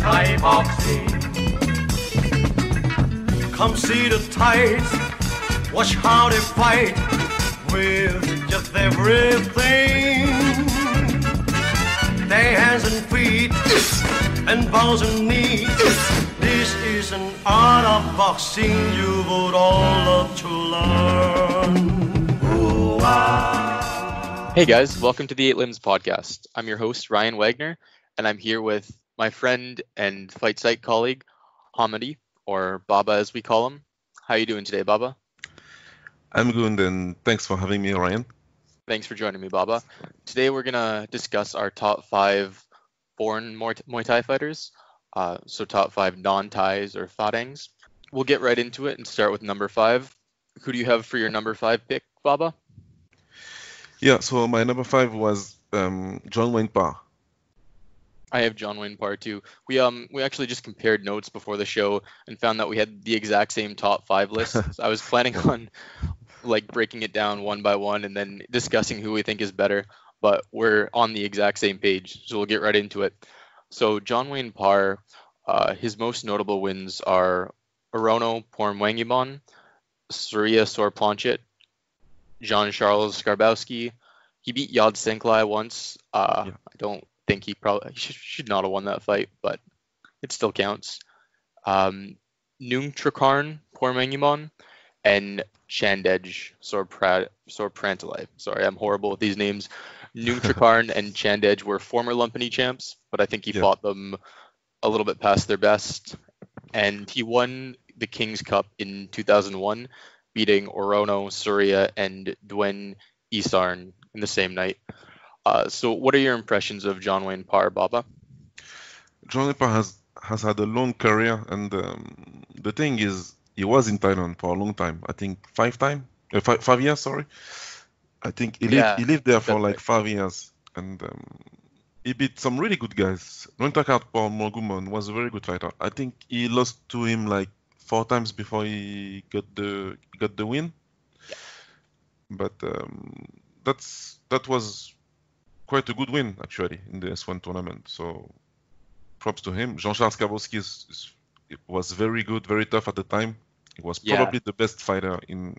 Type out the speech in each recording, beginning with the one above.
Thai boxing. Come see the Thais, watch how they fight with just everything. Their hands and feet and bows and knees. This is an art of boxing you would all love to learn. Ooh-ah. Hey guys, welcome to the Eight Limbs podcast. I'm your host, Ryan Wagner, and I'm here with my friend and Fight Site colleague, Hamadi, or Baba as we call him. How you doing today, Baba? I'm good, and thanks for having me, Ryan. Thanks for joining me, Baba. Today we're gonna discuss our top five foreign Muay Thai fighters, uh, so top five non-Thais or Farangs. We'll get right into it and start with number five. Who do you have for your number five pick, Baba? Yeah, so my number five was um, John Wayne Parr. I have John Wayne Parr too. We um we actually just compared notes before the show and found that we had the exact same top five lists. I was planning on like breaking it down one by one and then discussing who we think is better, but we're on the exact same page, so we'll get right into it. So John Wayne Parr, uh, his most notable wins are Orono Pormwangibon, Surya Sorplanchet, Jean Charles Skarbowsky. He beat Yod Sanklai once. Uh, Yeah. I don't think he probably he should, should not have won that fight, but it still counts. Um, Nung Trakarn Pormangimon and Chandej Sorpra- Sorprantalai. Sorry, I'm horrible with these names. Nung and Chandej were former Lumpini champs, but I think he Yeah. fought them a little bit past their best. And he won the King's Cup in 2001, beating Orono, Surya, and Duen Isarn in the same night. Uh, so, what are your impressions of John Wayne Parr, Baba? John Wayne Parr has has had a long career, and um, the thing is, he was in Thailand for a long time. I think five time, uh, five, five years. Sorry, I think he lived Yeah, he lived there for like right. five years, and um, he beat some really good guys. Rontakart Paul Morgumon was a very good fighter. I think he lost to him like four times before he got the got the win. But um, that's that was quite a good win actually in the S1 tournament. So props to him. Jean-Charles Skarbowsky is, is, was very good, very tough at the time. He was Yeah. probably the best fighter in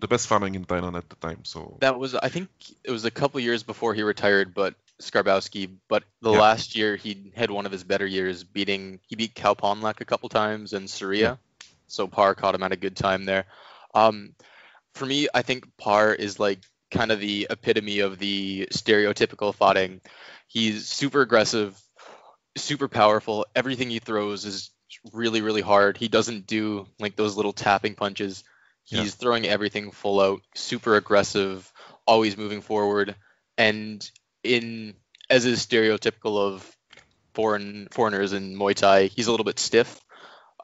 the best fighter in Thailand at the time. So That was, I think, it was a couple years before he retired, but Skarbowsky. But the Yeah. last year, he had one of his better years, beating he beat Kalponlak a couple times and Surya. So Parr caught him at a good time there. Um, for me, I think Parr is like kind of the epitome of the stereotypical fighting. He's super aggressive, super powerful. Everything he throws is really, really hard. He doesn't do like those little tapping punches. Yeah. He's throwing everything full out, super aggressive, always moving forward. And in as is stereotypical of foreign foreigners in Muay Thai, he's a little bit stiff.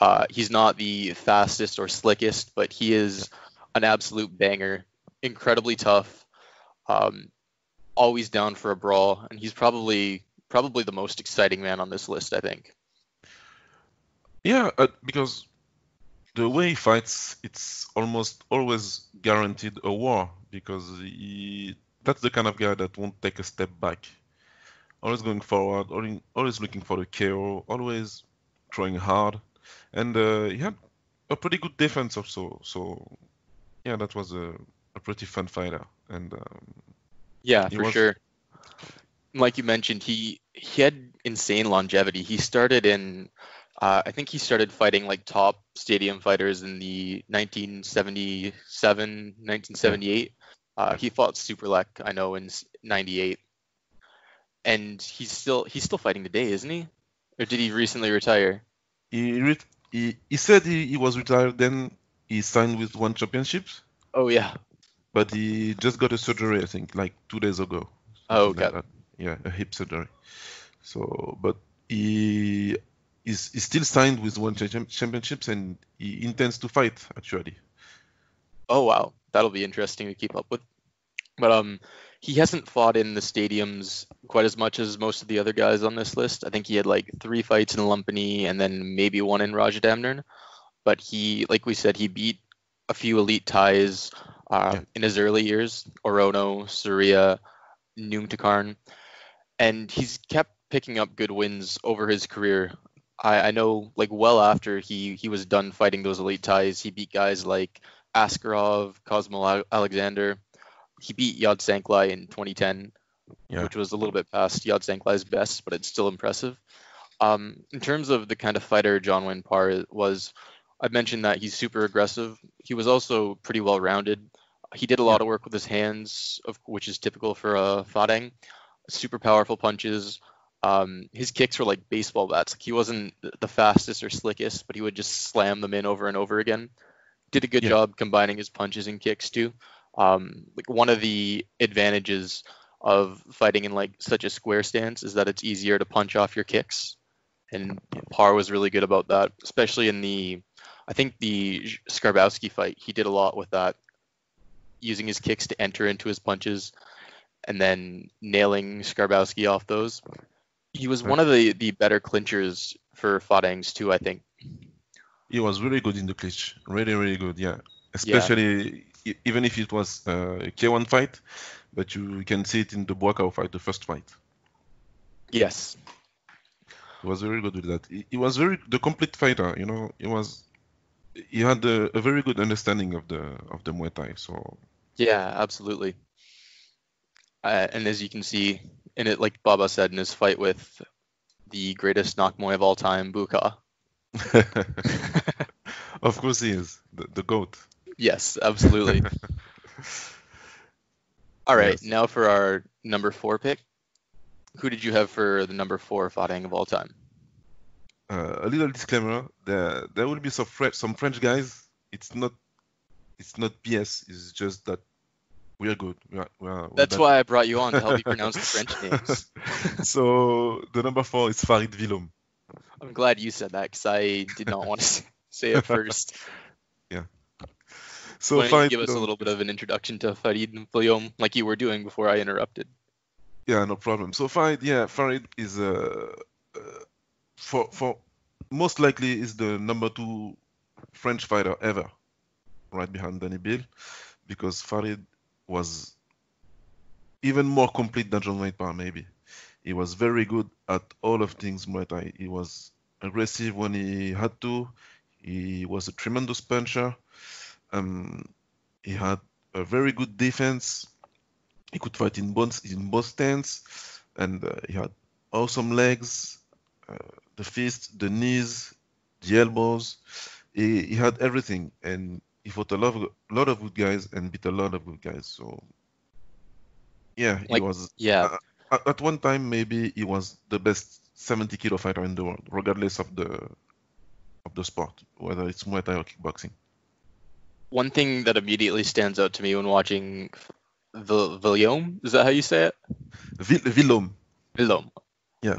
Uh, he's not the fastest or slickest, but he is an absolute banger. Incredibly tough. Um, always down for a brawl, and he's probably probably the most exciting man on this list. I think. yeah, uh, because the way he fights, it's almost always guaranteed a war because he, that's the kind of guy that won't take a step back. Always going forward, always, looking for the KO, always trying hard, and uh, he had a pretty good defense also. So yeah, that was a, a pretty fun fighter, and um, Yeah, for was- sure. Like you mentioned, he he had insane longevity. He started in, uh, I think he started fighting like top stadium fighters in the 1977, 1978. Uh, he fought Superlek, I know, in '98, and he's still he's still fighting today, isn't he? Or did he recently retire? he, ret- he he said he, he was retired. Then he signed with One Championships, Oh yeah. but he just got a surgery, I think, like two days ago. Oh, something like Yeah, a hip surgery. So, but he is he's still signed with One Champ- Championships, and he intends to fight actually. Oh wow, that'll be interesting to keep up with. But um, he hasn't fought in the stadiums quite as much as most of the other guys on this list. I think he had like three fights in Lumpini and then maybe one in Rajadamnern. But he, like we said, he beat a few elite ties uh, Yeah. in his early years: Orono, Surya, Noomtakarn, and he's kept picking up good wins over his career. I, I know, like well after he he was done fighting those elite ties, he beat guys like Askarov, Cosmo Alexander. He beat Yod Sanklai in 2010, Yeah. which was a little bit past Yod Sanklai's best, but it's still impressive. Um, in terms of the kind of fighter John Wayne Parr was, I mentioned that he's super aggressive. He was also pretty well rounded. He did a lot of work with his hands, of, which is typical for a Farang. Super powerful punches. Um, his kicks were like baseball bats. Like he wasn't the fastest or slickest, but he would just slam them in over and over again. Did a good Yeah. job combining his punches and kicks too. Um, like one of the advantages of fighting in like such a square stance is that it's easier to punch off your kicks, and Parr was really good about that, especially in the, I think the Skarbowsky fight. He did a lot with that, using his kicks to enter into his punches, and then nailing Skarbowsky off those. He was one of the the better clinchers for Farangs too. I think. He was really good in the clinch. Really, really good. Yeah. Especially e- even if it was uh, a K1 fight, but you can see it in the Buakaw fight, the first fight. Yes. He was very good with that. He, he was very the complete fighter. You know, he was. He had a, a very good understanding of the of the Muay Thai. So Yeah, absolutely. Uh, and as you can see in it, like Baba said in his fight with the greatest Nakmoy of all time, Buakaw. of course he is the, the goat. Yes, absolutely. all right, Yes. now for our number four pick. Who did you have for the number four fighting of all time? Uh, a little disclaimer: there there will be some French some French guys. It's not it's not BS. It's just that we are good. We are, we are, That's why I brought you on to help you pronounce the French names. so the number four is Farid Villaume. I'm glad you said that because I did not want to say it first. Yeah. So Why Farid give us a little bit of an introduction to Farid Viliom, like you were doing before I interrupted? Yeah, no problem. So Farid, yeah, Farid is uh, uh, for for most likely is the number two French fighter ever, right behind Dany Bill, because Farid was even more complete than John Wayne Parr, maybe. He was very good at all of things Muay Thai. He was aggressive when he had to. He was a tremendous puncher. Um, he had a very good defense. He could fight in both in both stance, and uh, he had awesome legs, uh, the fist, the knees, the elbows. He, he had everything, and he fought a lot of lot of good guys and beat a lot of good guys. So yeah, he was Yeah, Uh, at, one time maybe he was the best 70 kilo fighter in the world, regardless of the of the sport, whether it's Muay Thai or kickboxing. one thing that immediately stands out to me when watching Vil- Viliom, is that how you say it? Vil- Villaume, Viliom. Yeah.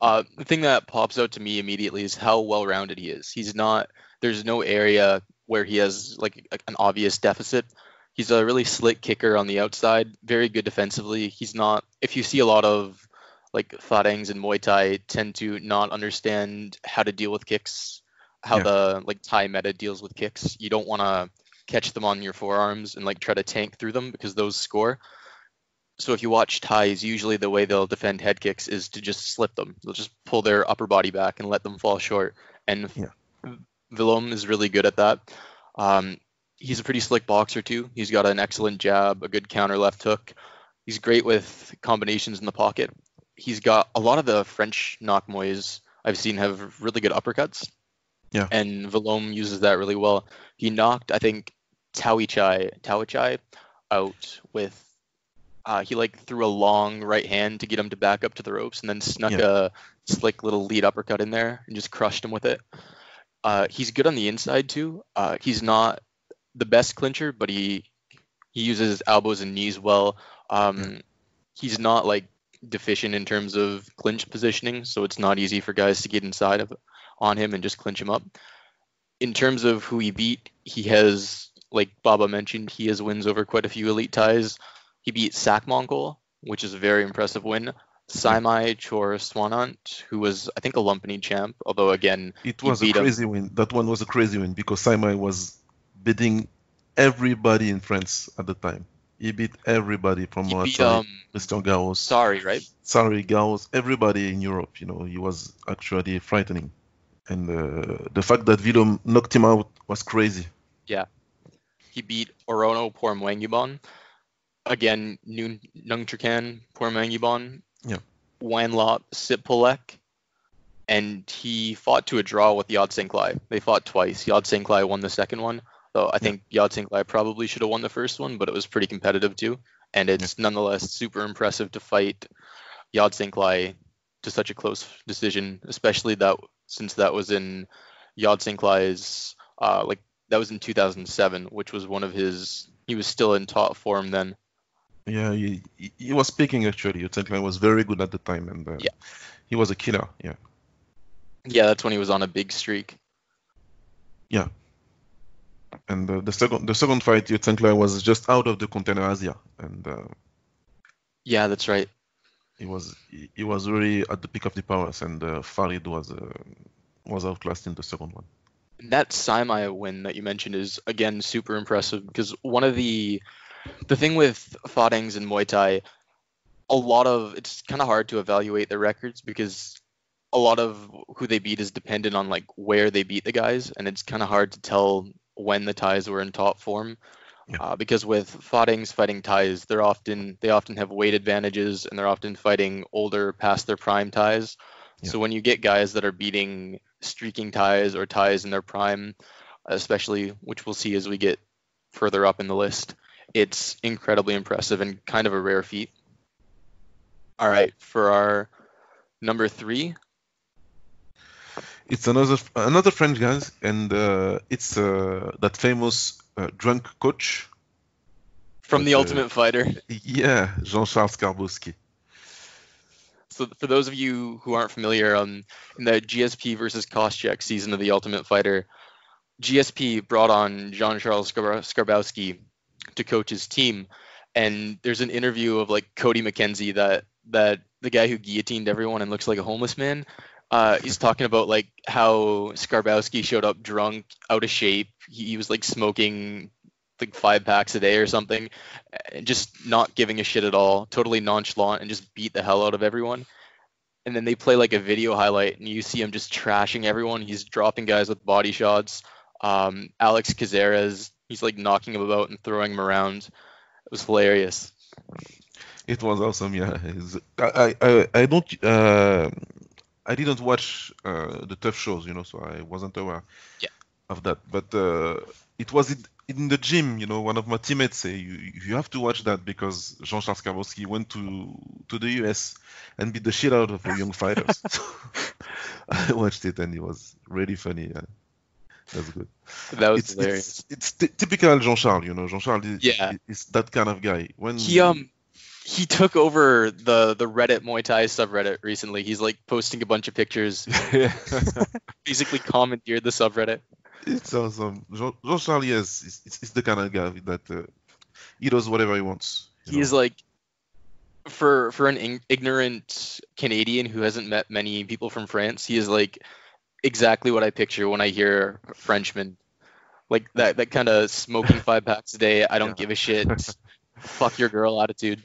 Uh, the thing that pops out to me immediately is how well-rounded he is. He's not. There's no area where he has like a- an obvious deficit. He's a really slick kicker on the outside, very good defensively. He's not. If you see a lot of like Farangs and Muay Thai tend to not understand how to deal with kicks, how Yeah. the like Thai meta deals with kicks. You don't want to catch them on your forearms and like try to tank through them because those score. So if you watch Thais, usually the way they'll defend head kicks is to just slip them. They'll just pull their upper body back and let them fall short. And Yeah. Villaume is really good at that. Um, he's a pretty slick boxer too. He's got an excellent jab, a good counter left hook. He's great with combinations in the pocket. He's got a lot of the French knockmoys I've seen have really good uppercuts. Yeah. And Villaume uses that really well. He knocked, I think, Taui Chai, Taui Chai out with uh, he like threw a long right hand to get him to back up to the ropes and then snuck Yeah. a slick little lead uppercut in there and just crushed him with it. Uh, he's good on the inside too. Uh, he's not the best clincher, but he he uses his elbows and knees well. Um, He's not like deficient in terms of clinch positioning, so it's not easy for guys to get inside of on him and just clinch him up. In terms of who he beat, he has, like Baba mentioned, he has wins over quite a few elite ties. He beat Sakmongkol, which is a very impressive win. Saimai Chor Swanant, who was I think a Lumpini champ, although again It was a beat him. crazy win. That one was a crazy win because Saimai was beating everybody in France at the time. He beat everybody from He beat um Christian Garros, sorry, right? Sorry, Garros, everybody in Europe. You know, he was actually frightening. And uh, the fact that Vilo knocked him out was crazy. Yeah, he beat Orono Pormwangibon. Again, Nun- Nungtrakan Pormwangibon. Yeah. Wanlop Sipolek. And he fought to a draw with Yod Sanklai. They fought twice. Yod Sanklai won the second one. Though I think Yod Sanklai probably should have won the first one, but it was pretty competitive too. And it's nonetheless super impressive to fight Yod Sanklai to such a close decision, especially that since that was in Yod Sanklai's uh, like that was in 2007, which was one of his. He was still in top form then. Yeah, he, he- was speaking actually. Utenklan was very good at the time, and uh, Yeah. he was a killer. Yeah, Yeah, that's when he was on a big streak. Yeah. And uh, the second the second fight, Utenklan was just out of the container Asia, and uh, Yeah, that's right. he was he, he was really at the peak of the powers, and uh, Farid was uh, was outclassed in the second one. And that Saimai win that you mentioned is again super impressive because one of the the thing with Farangs and Muay Thai, a lot of it's kind of hard to evaluate their records because a lot of who they beat is dependent on like where they beat the guys, and it's kind of hard to tell when the ties were in top form. Yeah. Uh, because with Farangs fighting ties, they're often they often have weight advantages, and they're often fighting older, past their prime ties. Yeah. So when you get guys that are beating streaking ties or ties in their prime, especially which we'll see as we get further up in the list, it's incredibly impressive and kind of a rare feat. All right, for our number three, It's another another French guy, and uh, it's uh, that famous uh, drunk coach. from The uh, Ultimate Fighter. Yeah, Jean-Charles Skarbowsky. So for those of you who aren't familiar, um, in the GSP versus Koscheck season of The Ultimate Fighter, GSP brought on Jean-Charles Scar- Skarbowsky to coach his team, and there's an interview of like Cody McKenzie that that the guy who guillotined everyone and looks like a homeless man. Uh, he's talking about like how Skarbowsky showed up drunk, out of shape. He, he was like smoking like five packs a day or something, and just not giving a shit at all, totally nonchalant, and just beat the hell out of everyone. And then they play like a video highlight, and you see him just trashing everyone. He's dropping guys with body shots. Um, Alex Cazares, he's like knocking him about and throwing him around. It was hilarious. It was awesome. Yeah, I I I- don't uh, I didn't watch uh, the tough shows, you know, so I wasn't aware Yeah. of that. But uh, it was in, in the gym, you know. One of my teammates say you you have to watch that because Jean-Charles Skarbowsky went to to the US and beat the shit out of the young fighters. I watched it and it was really funny. Yeah. That's good. That was It's, hilarious. it's it's ty- typical Jean-Charles, you know. Jean-Charles is, Yeah. is that kind of guy. When He um he took over the the Reddit Muay Thai subreddit recently. He's like posting a bunch of pictures, basically commandeered the subreddit. It's awesome. Jean, Jean Charles, yes, is, is, is the kind of guy that uh, he does whatever he wants. He's know. like for for an ignorant Canadian who hasn't met many people from France, he is like exactly what I picture when I hear Frenchman. Like that that kind of smoking five packs a day, I don't Yeah. give a shit. Fuck your girl attitude.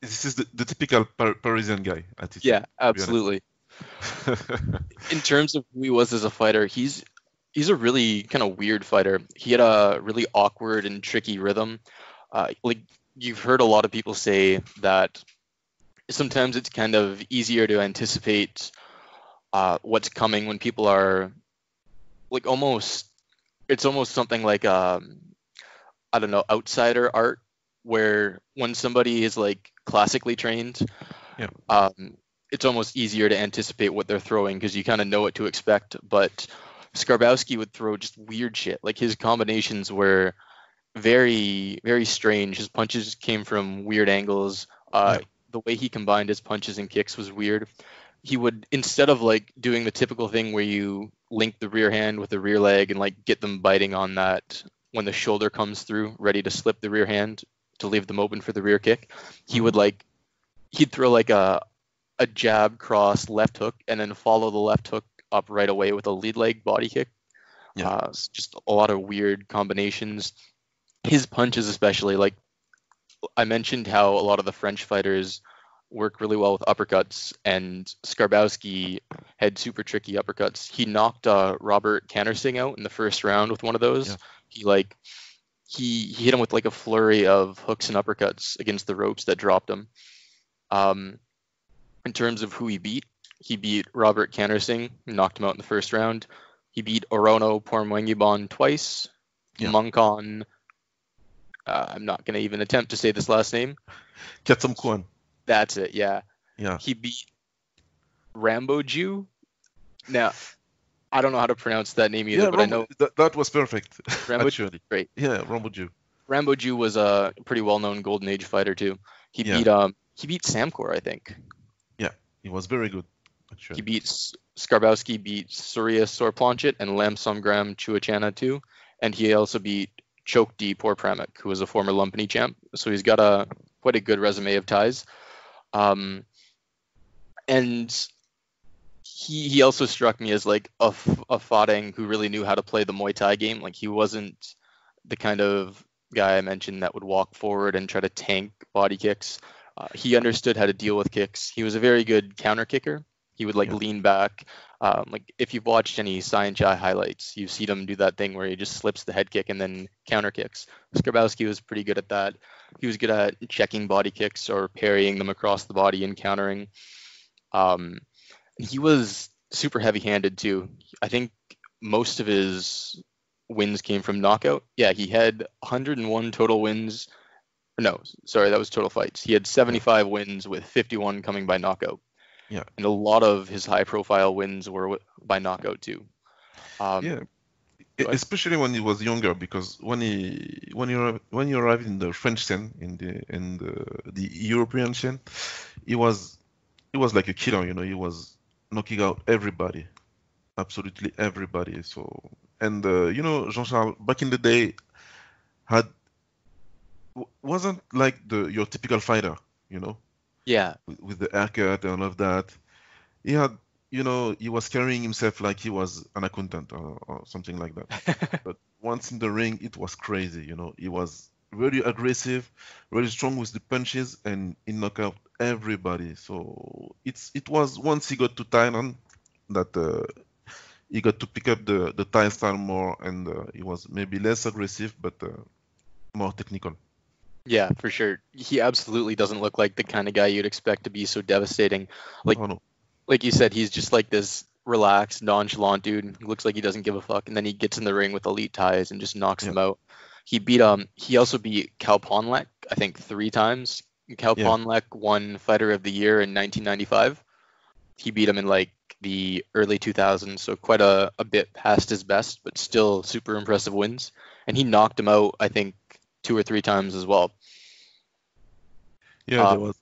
this is the, the typical Par- Parisian guy attitude. Yeah, absolutely. in terms of who he was as a fighter, he's he's a really kind of weird fighter. He had a really awkward and tricky rhythm. Uh, like you've heard a lot of people say that sometimes it's kind of easier to anticipate uh, what's coming when people are like almost it's almost something like um I don't know outsider art where when somebody is like classically trained Yeah. um it's almost easier to anticipate what they're throwing because you kind of know what to expect. But Skarbowsky would throw just weird shit. Like his combinations were very very strange. His punches came from weird angles. Uh Yeah. the way he combined his punches and kicks was weird he would instead of like doing the typical thing where you link the rear hand with the rear leg and like get them biting on that when the shoulder comes through ready to slip the rear hand to leave them open for the rear kick. He would like he'd throw like a a jab cross left hook and then follow the left hook up right away with a lead leg body kick. Yeah. Uh, just a lot of weird combinations. His punches, especially, like I mentioned, how a lot of the French fighters work really well with uppercuts, and Skarbowsky had super tricky uppercuts. He knocked uh, Robert Cannersing out in the first round with one of those. Yeah. He like he, he hit him with like a flurry of hooks and uppercuts against the ropes that dropped him. Um, in terms of who he beat, he beat Robert Cannersing, knocked him out in the first round. He beat Orono Pormwengibon twice. Yeah. Munkon, uh, I'm not going to even attempt to say this last name. Katsum Kwan. That's it, yeah. Yeah. He beat Rambo Jew. Now, I don't know how to pronounce that name either, yeah, but I know that, that was perfect. Rambo actually. great. Yeah, Rambo Jew. Rambo Jew was a pretty well-known Golden Age fighter too. He Yeah. beat um he beat Samcor, I think. Yeah, he was very good. He beat Skarbowsky beat Surya Sorplanchet and Lam Somgram Chuachana too, and he also beat Chokdi Porpramik, who was a former Lumpini champ. So he's got a quite a good resume of ties. Um, and he he also struck me as like a, a Farang who really knew how to play the Muay Thai game. Like he wasn't the kind of guy I mentioned that would walk forward and try to tank body kicks. Uh, he understood how to deal with kicks. He was a very good counter kicker. He would like Yeah. lean back. Um, like if you've watched any Saenchai highlights, you've seen him do that thing where he just slips the head kick and then counter kicks. Skarbowsky was pretty good at that. He was good at checking body kicks or parrying them across the body and countering. Um, he was super heavy-handed too. I think most of his wins came from knockout. Yeah, he had 101 total wins. No, sorry, that was total fights. He had 75 wins with 51 coming by knockout. Yeah. And a lot of his high-profile wins were by knockout too. Um, yeah. Especially when he was younger, because when he when you when you arrived in the French scene, in the in the, the European scene, he was he was like a killer. You know, he was knocking out everybody, absolutely everybody. So and uh, you know, Jean Charles back in the day had wasn't like the your typical fighter. You know, Yeah. with, with the haircut and all of that. He had, you know, he was carrying himself like he was an accountant or, or something like that. but once in the ring, it was crazy. You know, he was very aggressive, very strong with the punches, and he knocked out everybody. So it's it was once he got to Thailand that uh, he got to pick up the the Thai style more, and uh, he was maybe less aggressive but uh, more technical. Yeah, for sure. He absolutely doesn't look like the kind of guy you'd expect to be so devastating. Like oh, no. like you said, he's just like this relaxed, nonchalant dude. He looks like he doesn't give a fuck, and then he gets in the ring with elite ties and just knocks Yeah. them out. He beat um he also beat Cal Ponlek, I think three times. Cal Yeah. Ponlek won Fighter of the Year in 1995. He beat him in like the early 2000s, so quite a, a bit past his best, but still super impressive wins. And he knocked him out, I think, two or three times as well. Yeah, Uh, there was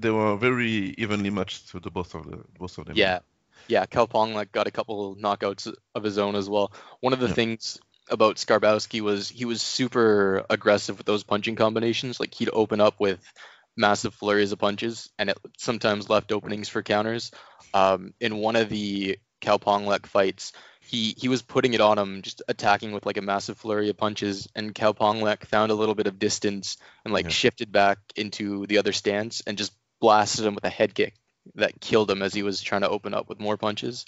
they, were very evenly matched to the both of the both of them. Yeah, yeah. Cal like got a couple knockouts of his own as well. One of the Yeah. things about Skarbowsky was he was super aggressive with those punching combinations. Like he'd open up with massive flurries of punches, and it sometimes left openings for counters. Um, in one of the Cal Ponglek fights, he he was putting it on him, just attacking with like a massive flurry of punches, and Cal Ponglek found a little bit of distance and like Yeah. shifted back into the other stance and just blasted him with a head kick that killed him as he was trying to open up with more punches.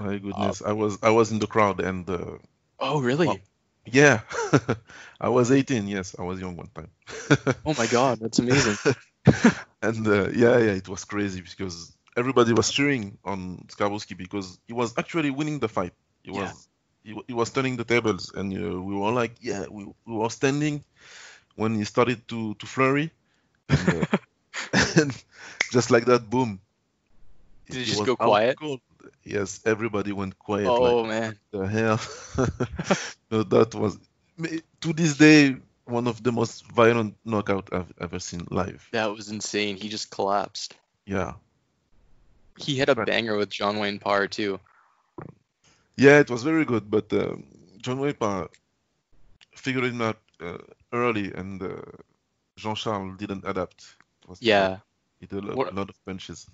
My goodness, I was I was in the crowd and uh, Oh, really? Wow. yeah, I was 18. Yes, I was young one time. Oh my god, that's amazing. and uh, yeah, yeah, it was crazy because everybody was cheering on Skarbowsky because he was actually winning the fight. He was Yeah. he, he was turning the tables, and uh, we were like, yeah, we, we were standing when he started to to flurry, and, uh, and just like that, boom. Did He just go quiet? cold. Yes, everybody went quiet. oh like, man. the hell? no, that was to this day one of the most violent knockout I've ever seen live. That was insane. He just collapsed. Yeah, He had a Right. banger with John Wayne Parr too. Yeah, it was very good, but um, John Wayne Parr figured him out uh, early, and uh, Jean Charles didn't adapt. Yeah. he did a lot, What- lot of punches.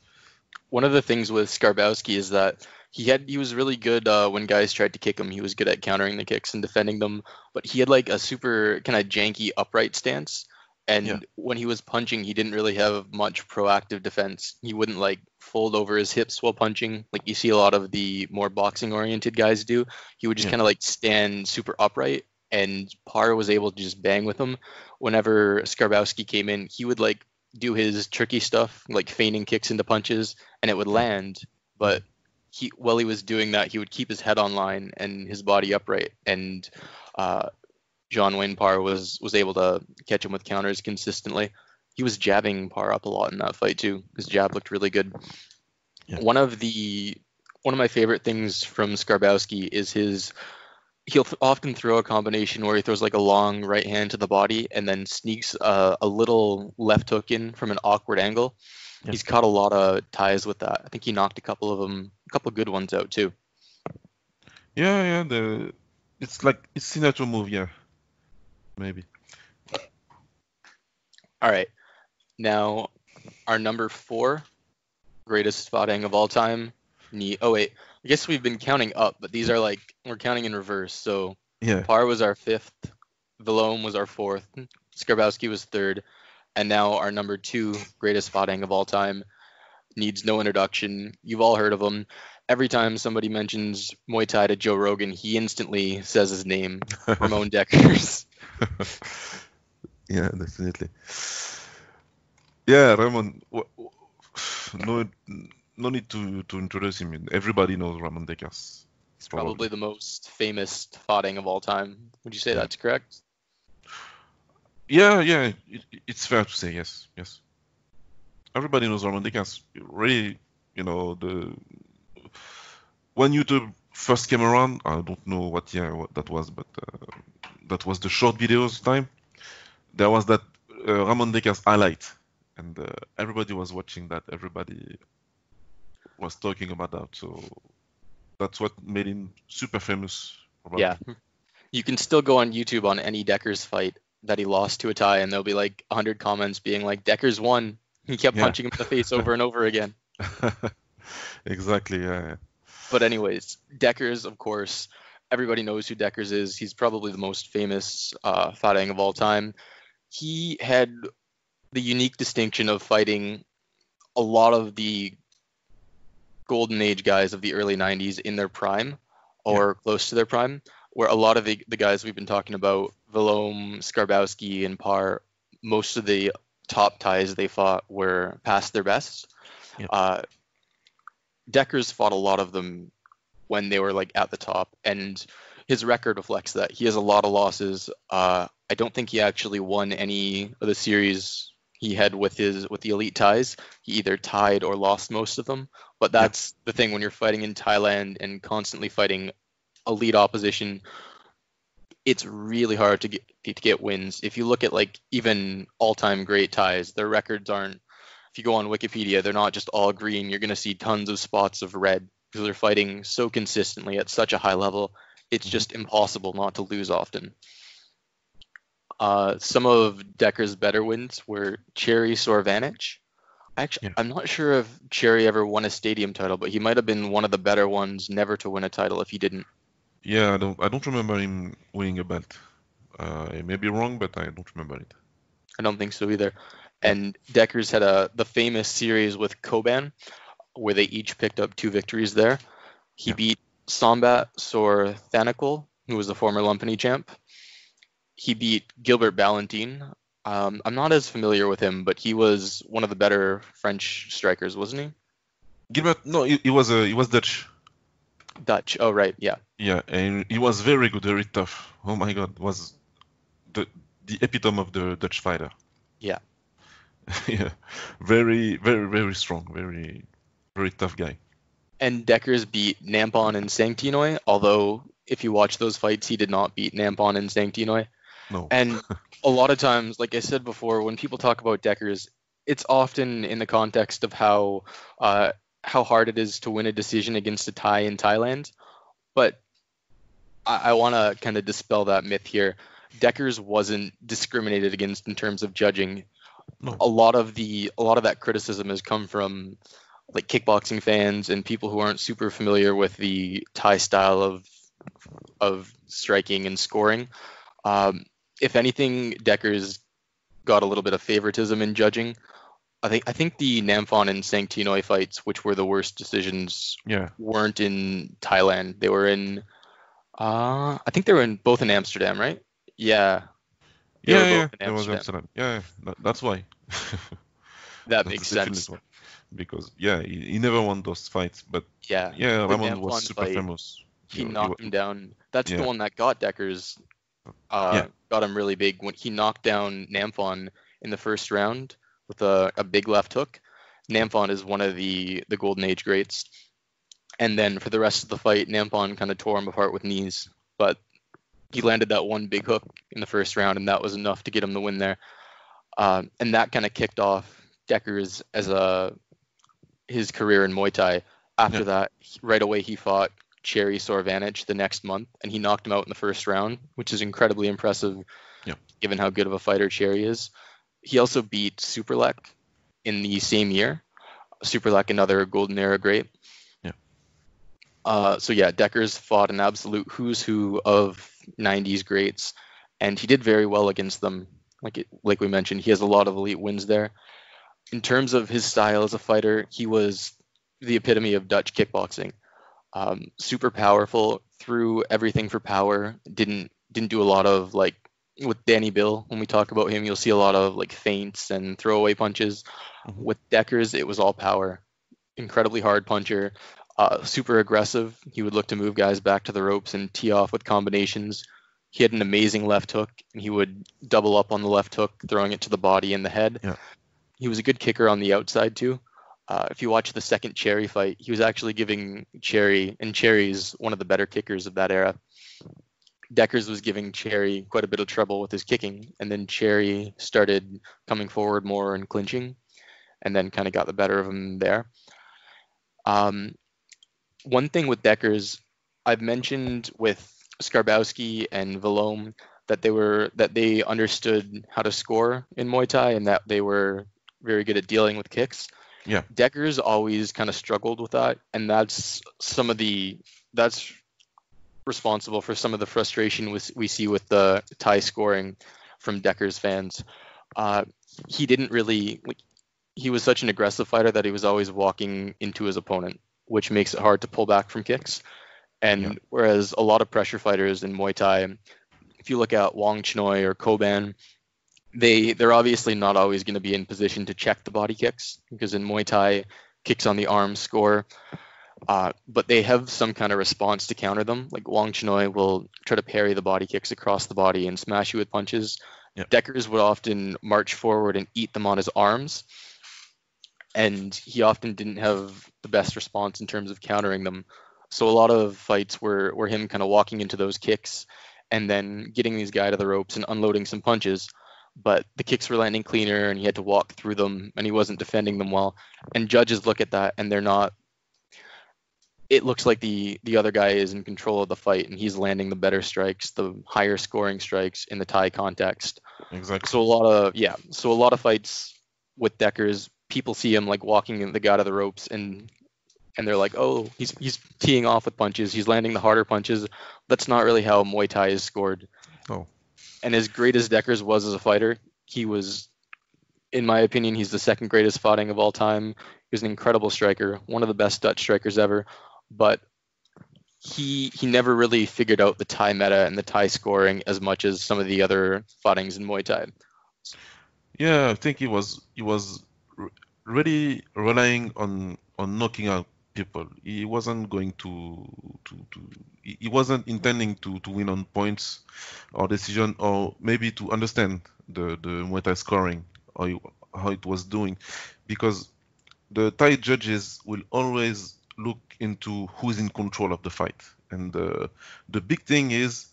One of the things with Skarbowsky is that he had he was really good uh, when guys tried to kick him. He was good at countering the kicks and defending them, but he had like a super kind of janky upright stance. And Yeah. when he was punching, he didn't really have much proactive defense. He wouldn't like fold over his hips while punching, like you see a lot of the more boxing oriented guys do. He would just Yeah. kind of like stand super upright, and Parr was able to just bang with him. Whenever Skarbowsky came in, he would like do his tricky stuff, like feigning kicks into punches, and it would land. But he, while he was doing that, he would keep his head on line and his body upright. And uh, John Wayne Parr was was able to catch him with counters consistently. He was jabbing Parr up a lot in that fight too. His jab looked really good. Yeah. One of the one of my favorite things from Skarbowsky is his he'll th- often throw a combination where he throws like a long right hand to the body and then sneaks a, a little left hook in from an awkward angle. Yeah. He's caught a lot of ties with that. I think he knocked a couple of them, a couple of good ones out too. Yeah, yeah. The it's like it's signature move. Yeah, maybe. All right, now our number four greatest spotting of all time. Ni- oh wait, I guess we've been counting up, but these are like we're counting in reverse. So Yeah. Parr was our fifth, Villaume was our fourth, Skarbowsky was third, and now our number two greatest spotting of all time needs no introduction. You've all heard of him. Every time somebody mentions Muay Thai to Joe Rogan, he instantly says his name, Ramon Dekkers. yeah, definitely. Yeah, Ramon. w- w- No, no need to to introduce him. Everybody knows Ramon Dekkers. It's Probably the most famous spotting of all time. Would you say Yeah. that's correct? Yeah, yeah. It, it's fair to say yes, yes. Everybody knows Ramon Dekkers. Really, you know the when YouTube first came around. I don't know what year that was, but uh, that was the short videos time. There was that uh, Ramon Dekkers highlight, and uh, everybody was watching that. Everybody was talking about that. So that's what made him super famous. Yeah. You can still go on YouTube on any Dekkers fight that he lost to a tie, and there'll be like 100 comments being like, Dekkers won. He kept Yeah. punching him in the face over and over again. exactly. Yeah. Yeah. But anyways, Dekkers, of course, everybody knows who Dekkers is. He's probably the most famous uh, fighting of all time. He had the unique distinction of fighting a lot of the golden age guys of the early 90s in their prime or close to their prime, where a lot of the, the guys we've been talking about, Villaume, Skarbowsky, and Parr, most of the top ties they fought were past their best. Yeah. Uh, Dekkers fought a lot of them when they were like at the top, and his record reflects that. He has a lot of losses. Uh, I don't think he actually won any of the series he had with his with the elite ties. He either tied or lost most of them. But that's the thing when you're fighting in Thailand and constantly fighting elite opposition. It's really hard to get to get wins. If you look at like even all-time great ties, their records aren't. If you go on Wikipedia, they're not just all green. You're going to see tons of spots of red because they're fighting so consistently at such a high level. It's Mhm. just impossible not to lose often. Uh, some of Dekker's better wins were Cherry Sorvanich. Actually, Yeah. I'm not sure if Cherry ever won a stadium title, but he might have been one of the better ones never to win a title if he didn't. Yeah, I don't I don't remember him winning a belt. Uh, I may be wrong, but I don't remember it. I don't think so either. And Dekkers had a the famous series with Koban, where they each picked up two victories there. He Yeah. beat Sombat Sor who was the former Lumpini champ. He beat Gilbert Ballantine. Um, I'm not as familiar with him, but he was one of the better French strikers, wasn't he? Gilbert, no, he, he was uh, he was Dutch. Dutch. Oh, right. Yeah. Yeah, and he was very good, very tough. Oh my God, was the the epitome of the Dutch fighter. Yeah. yeah, very, very, very strong, very, very tough guy. And Dekkers beat Namphon and Sangtinoi, although if you watch those fights, he did not beat Namphon and Sangtinoi. No. And a lot of times, like I said before, when people talk about Dekkers, it's often in the context of how uh, how hard it is to win a decision against a Thai in Thailand. But I, I want to kind of dispel that myth here. Dekkers wasn't discriminated against in terms of judging. A lot of the a lot of that criticism has come from like kickboxing fans and people who aren't super familiar with the Thai style of of striking and scoring. Um, if anything, Dekker's got a little bit of favoritism in judging. I think I think the Namphon and Sangtinoi fights, which were the worst decisions, Yeah. weren't in Thailand. They were in, uh, I think they were in both in Amsterdam, right? Yeah. They Yeah, yeah. There was Amsterdam. Yeah, yeah. That, that's why. That That's makes sense. Because yeah, he, he never won those fights, but Yeah. yeah, Ramon was super fight, famous. He knocked wa- him down. That's the one that got Dekkers. Uh, Yeah. Got him really big when he knocked down Namphon in the first round with a, a big left hook. Namphon is one of the the golden age greats. And then for the rest of the fight, Namphon kind of tore him apart with knees, but he landed that one big hook in the first round, and that was enough to get him the win there. Um, and that kind of kicked off Dekkers as a his career in Muay Thai. After Yeah. that, right away he fought Cherry Sorvanich the next month, and he knocked him out in the first round, which is incredibly impressive, Yeah. given how good of a fighter Cherry is. He also beat Superlek in the same year. Superlek, another Golden Era great. Yeah. Uh, so yeah, Dekkers fought an absolute who's who of '90s greats, and he did very well against them. Like it, like we mentioned, he has a lot of elite wins there. In terms of his style as a fighter, he was the epitome of Dutch kickboxing. Um, super powerful, threw everything for power. Didn't didn't do a lot of like with Dany Bill. When we talk about him, you'll see a lot of like feints and throwaway punches. Mhm. With Dekkers, it was all power. Incredibly hard puncher, uh, super aggressive. He would look to move guys back to the ropes and tee off with combinations. He had an amazing left hook, and he would double up on the left hook, throwing it to the body and the head. Yeah. He was a good kicker on the outside too. Uh, if you watch the second Cherry fight, he was actually giving Cherry, and Cherry's one of the better kickers of that era. Dekkers was giving Cherry quite a bit of trouble with his kicking, and then Cherry started coming forward more and clinching, and then kind of got the better of him there. Um, one thing with Dekkers, I've mentioned with Skarbowsky and Villaume that they were that they understood how to score in Muay Thai and that they were very good at dealing with kicks. Yeah. Dekkers always kind of struggled with that, and that's some of the that's responsible for some of the frustration we, we see with the Thai scoring from Dekkers fans. Uh, he didn't really like, he was such an aggressive fighter that he was always walking into his opponent, which makes it hard to pull back from kicks. And Yeah. whereas a lot of pressure fighters in Muay Thai, if you look at Wangchannoi or Koban, they they're obviously not always going to be in position to check the body kicks because in Muay Thai, kicks on the arm score. Uh, but they have some kind of response to counter them. Like Wangchannoi will try to parry the body kicks across the body and smash you with punches. Yep. Dekkers would often march forward and eat them on his arms, and he often didn't have the best response in terms of countering them. So a lot of fights were were him kind of walking into those kicks and then getting these guy to the ropes and unloading some punches. But the kicks were landing cleaner and he had to walk through them and he wasn't defending them well. And judges look at that and they're not it looks like the the other guy is in control of the fight and he's landing the better strikes, the higher scoring strikes in the Thai context. Exactly. So a lot of yeah, so a lot of fights with Dekkers, people see him like walking in the guy of the ropes and and they're like, oh, he's he's teeing off with punches, he's landing the harder punches. That's not really how Muay Thai is scored. No. And as great as Dekkers was as a fighter, he was, in my opinion, he's the second greatest fighting of all time. He was an incredible striker, one of the best Dutch strikers ever. But he he never really figured out the Thai meta and the Thai scoring as much as some of the other fightings in Muay Thai. Yeah, I think he was he was really relying on on knocking out people. He wasn't going to to to he wasn't intending to to win on points or decision or maybe to understand the the Muay Thai scoring or how it was doing because the Thai judges will always look into who's in control of the fight and uh, the big thing is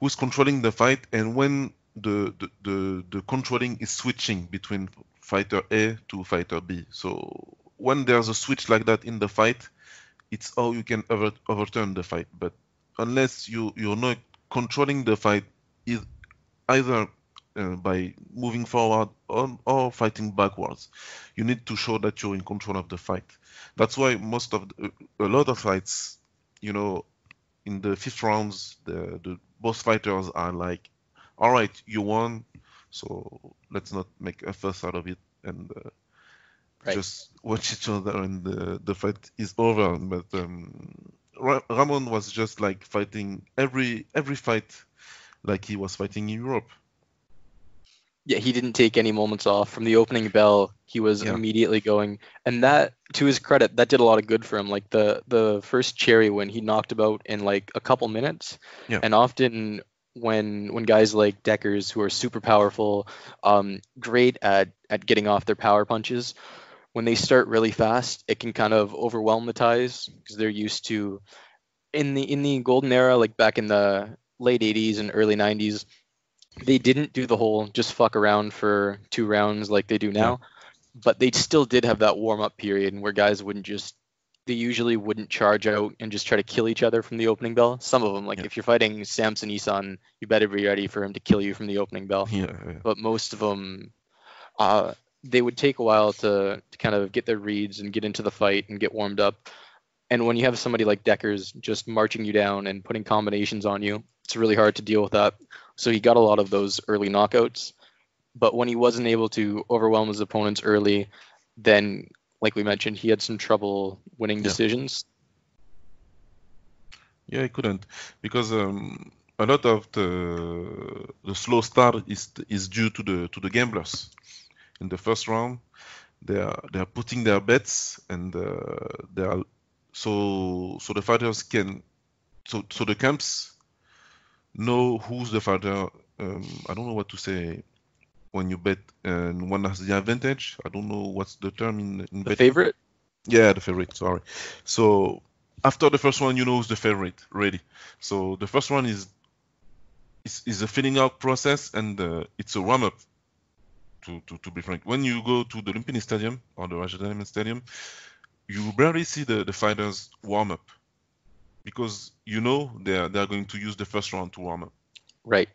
who's controlling the fight and when the, the the the controlling is switching between fighter A to fighter B. So when there's a switch like that in the fight, it's how you can over, overturn the fight. But unless you you're not controlling the fight, is either uh, by moving forward or, or fighting backwards. You need to show that you're in control of the fight. That's why most of the, a lot of fights, you know, in the fifth rounds, the, the both fighters are like, "All right, you won, so let's not make a fuss out of it and uh, Right. just watch each other and the, the fight is over." But um, Ra- Ramon was just like fighting every every fight like he was fighting in Europe. Yeah, he didn't take any moments off from the opening bell. He was Yeah. immediately going, and that, to his credit, that did a lot of good for him. Like the the first cherry win, he knocked about in like a couple minutes. Yeah. And often when when guys like Dekkers, who are super powerful, um, great at at getting off their power punches, when they start really fast, it can kind of overwhelm the Thais because they're used to in the in the golden era, like back in the late 80s and early 90s, they didn't do the whole just fuck around for two rounds like they do now, but they still did have that warm up period where guys wouldn't just they usually wouldn't charge out and just try to kill each other from the opening bell. Some of them, like Yeah. if you're fighting Samson Isan, you better be ready for him to kill you from the opening bell. Yeah, yeah. But most of them, uh, they would take a while to, to kind of get their reads and get into the fight and get warmed up. And when you have somebody like Dekkers just marching you down and putting combinations on you, it's really hard to deal with that. So he got a lot of those early knockouts. But when he wasn't able to overwhelm his opponents early, then, like we mentioned, he had some trouble winning Yeah. decisions. Yeah, he couldn't because um, a lot of the the slow start is is due to the to the gamblers. In the first round, they are they are putting their bets and uh, they are so so the fighters can so so the camps know who's the fighter. Um, I don't know what to say when you bet and one has the advantage. I don't know what's the term in in The betting. favorite? Yeah, the favorite. Sorry. So after the first one, you know who's the favorite ready. So the first one is is, is a filling out process and uh, it's a warm up. To, to, to be frank, when you go to the Lumpini Stadium or the Rajat Stadium, you barely see the, the fighters warm up because you know they are, they are going to use the first round to warm up. Right.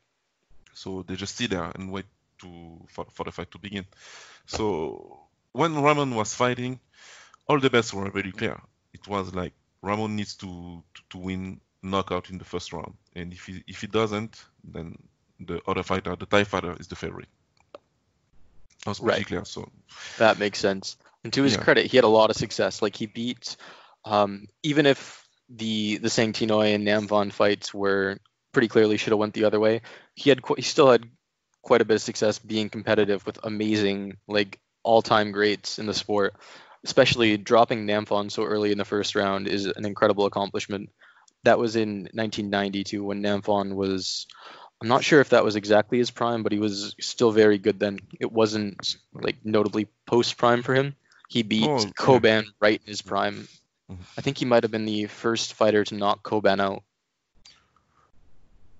So they just sit there and wait to for, for the fight to begin. So when Ramon was fighting, all the bets were very clear. It was like Ramon needs to, to, to win knockout in the first round, and if he if he doesn't, then the other fighter, the Thai fighter, is the favorite. That was pretty Right. clear. So That makes sense. And to his Yeah. credit, he had a lot of success. Like he beat, um, even if the the Sangtinoi and Namphon fights were pretty clearly should have went the other way, he had qu- he still had quite a bit of success being competitive with amazing like all time greats in the sport. Especially dropping Namphon so early in the first round is an incredible accomplishment. That was in 1992 when Namphon was. I'm not sure if that was exactly his prime, but he was still very good then. It wasn't like notably post prime for him. He beat Oh, yeah. Koban right in his prime. Mhm. I think he might have been the first fighter to knock Koban out.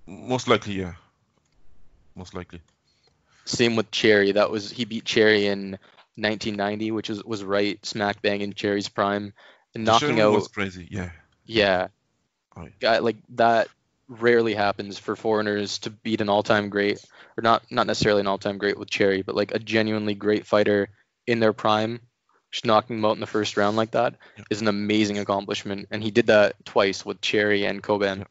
most likely, yeah, most likely. Same with Cherry. That was he beat Cherry in 1990, which was was right smack bang in Cherry's prime, and knocking Sherman out. was crazy. Yeah, Yeah. Yeah. Guy, like that rarely happens for foreigners to beat an all-time great or not not necessarily an all-time great with Cherry, but like a genuinely great fighter in their prime, just knocking them out in the first round like that is Yeah. an amazing accomplishment. And he did that twice with Cherry and Koban. Yeah.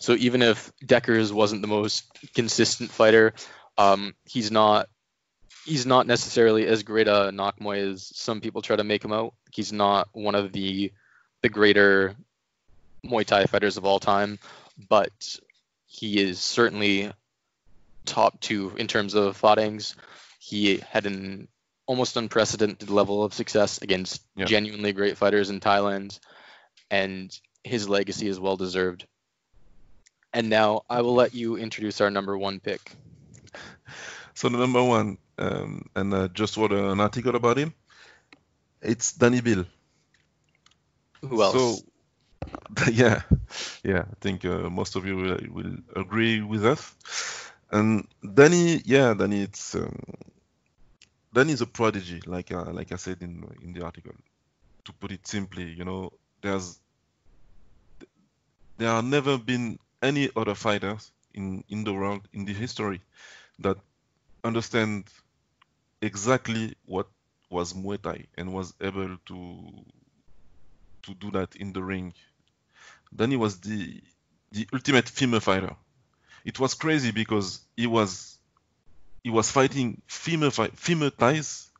So even if Dekkers wasn't the most consistent fighter, um, he's not he's not necessarily as great a nak muay as some people try to make him out. He's not one of the the greater Muay Thai fighters of all time, but he is certainly top two in terms of Farang's. He had an almost unprecedented level of success against Yeah. genuinely great fighters in Thailand, and his legacy is well deserved. And now I will let you introduce our number one pick. So the number one, um, and I just wrote an article about him. It's Dany Bill. Who else? So, yeah, yeah, I think uh, most of you will, will agree with us. And Dany, yeah, Dany, it's um, Dany is a prodigy, like uh, like I said in in the article. To put it simply, you know, there's there have never been any other fighters in in the world in the history that understand exactly what was Muay Thai and was able to to do that in the ring. Then he was the the ultimate female fighter. It was crazy because he was he was fighting female fi- female Thais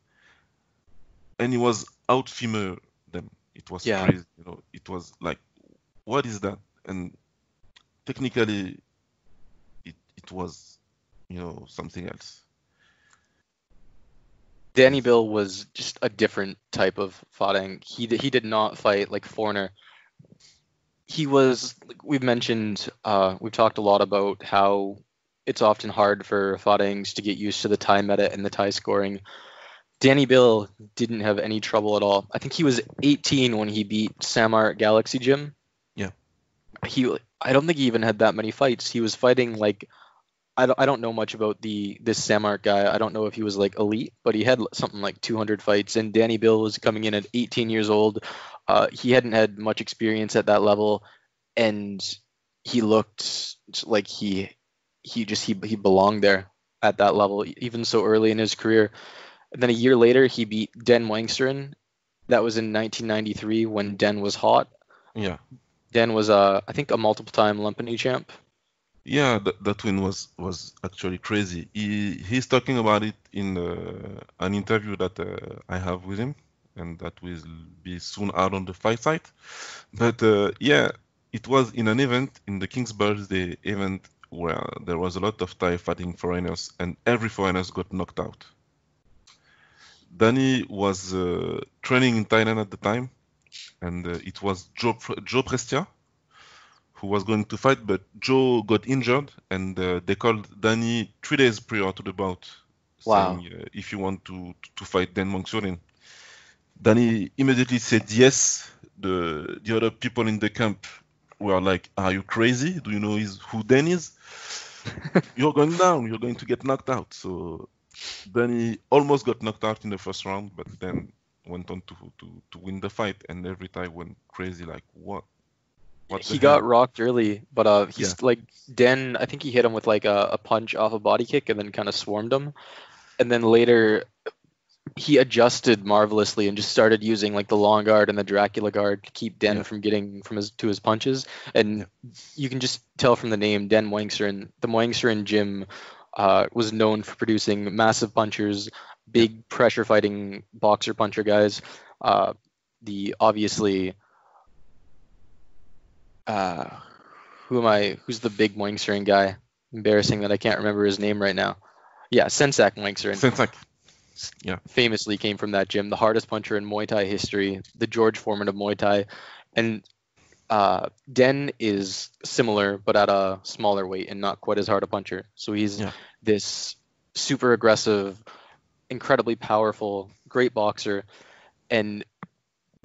and he was out female them. It was Yeah. crazy, you know. It was like, what is that? And technically, it it was, you know, something else. Dany Bill was just a different type of fighting. He he did not fight like Foreigner. He was like we've mentioned uh, we've talked a lot about how it's often hard for Farangs to get used to the Thai meta and the Thai scoring. Dany Bill didn't have any trouble at all. I think he was 18 when he beat Samart at Galaxy Gym. Yeah. He I don't think he even had that many fights. He was fighting like I don't, I don't know much about the this Samart guy. I don't know if he was like elite, but he had something like 200 fights. And Dany Bill was coming in at 18 years old. Uh, he hadn't had much experience at that level, and he looked like he he just he he belonged there at that level, even so early in his career. And then a year later, he beat Den Muangsurin. That was in 1993 when Den was hot. Yeah. Den was uh, I think a multiple-time Lumpini champ. Yeah, that, that win was was actually crazy. He he's talking about it in uh, an interview that uh, I have with him, and that will be soon out on the fight site. But uh, yeah, it was in an event in the King's Birthday event where there was a lot of Thai fighting foreigners, and every foreigners got knocked out. Dany was uh, training in Thailand at the time, and uh, it was Joe Joe Prestia who was going to fight, but Joe got injured, and uh, they called Dany three days prior to the bout, Wow. saying uh, if you want to to fight Dan Muangsurin. Dany immediately said yes. The the other people in the camp were like, "Are you crazy? Do you know is who Dan is? You're going down. You're going to get knocked out." So Dany almost got knocked out in the first round, but then went on to to to win the fight, and every time went crazy. Like what? What he got hell? rocked early, but uh, he's like Den. I think he hit him with like a, a punch off a body kick and then kind of swarmed him, and then later he adjusted marvelously and just started using like the long guard and the Dracula guard to keep Den Yeah. from getting from his to his punches. And you can just tell from the name Den Muangsurin. The Muangsurin gym uh, was known for producing massive punchers, big pressure fighting boxer puncher guys. Uh, the obviously uh, who am I? Who's the big Muangsurin guy? Embarrassing that I can't remember his name right now. Yeah, Sensak Muangsurin Sensak. famously came from that gym, the hardest puncher in Muay Thai history, the George Foreman of Muay Thai, and uh, Den is similar but at a smaller weight and not quite as hard a puncher. So he's Yeah. this super aggressive, incredibly powerful, great boxer, and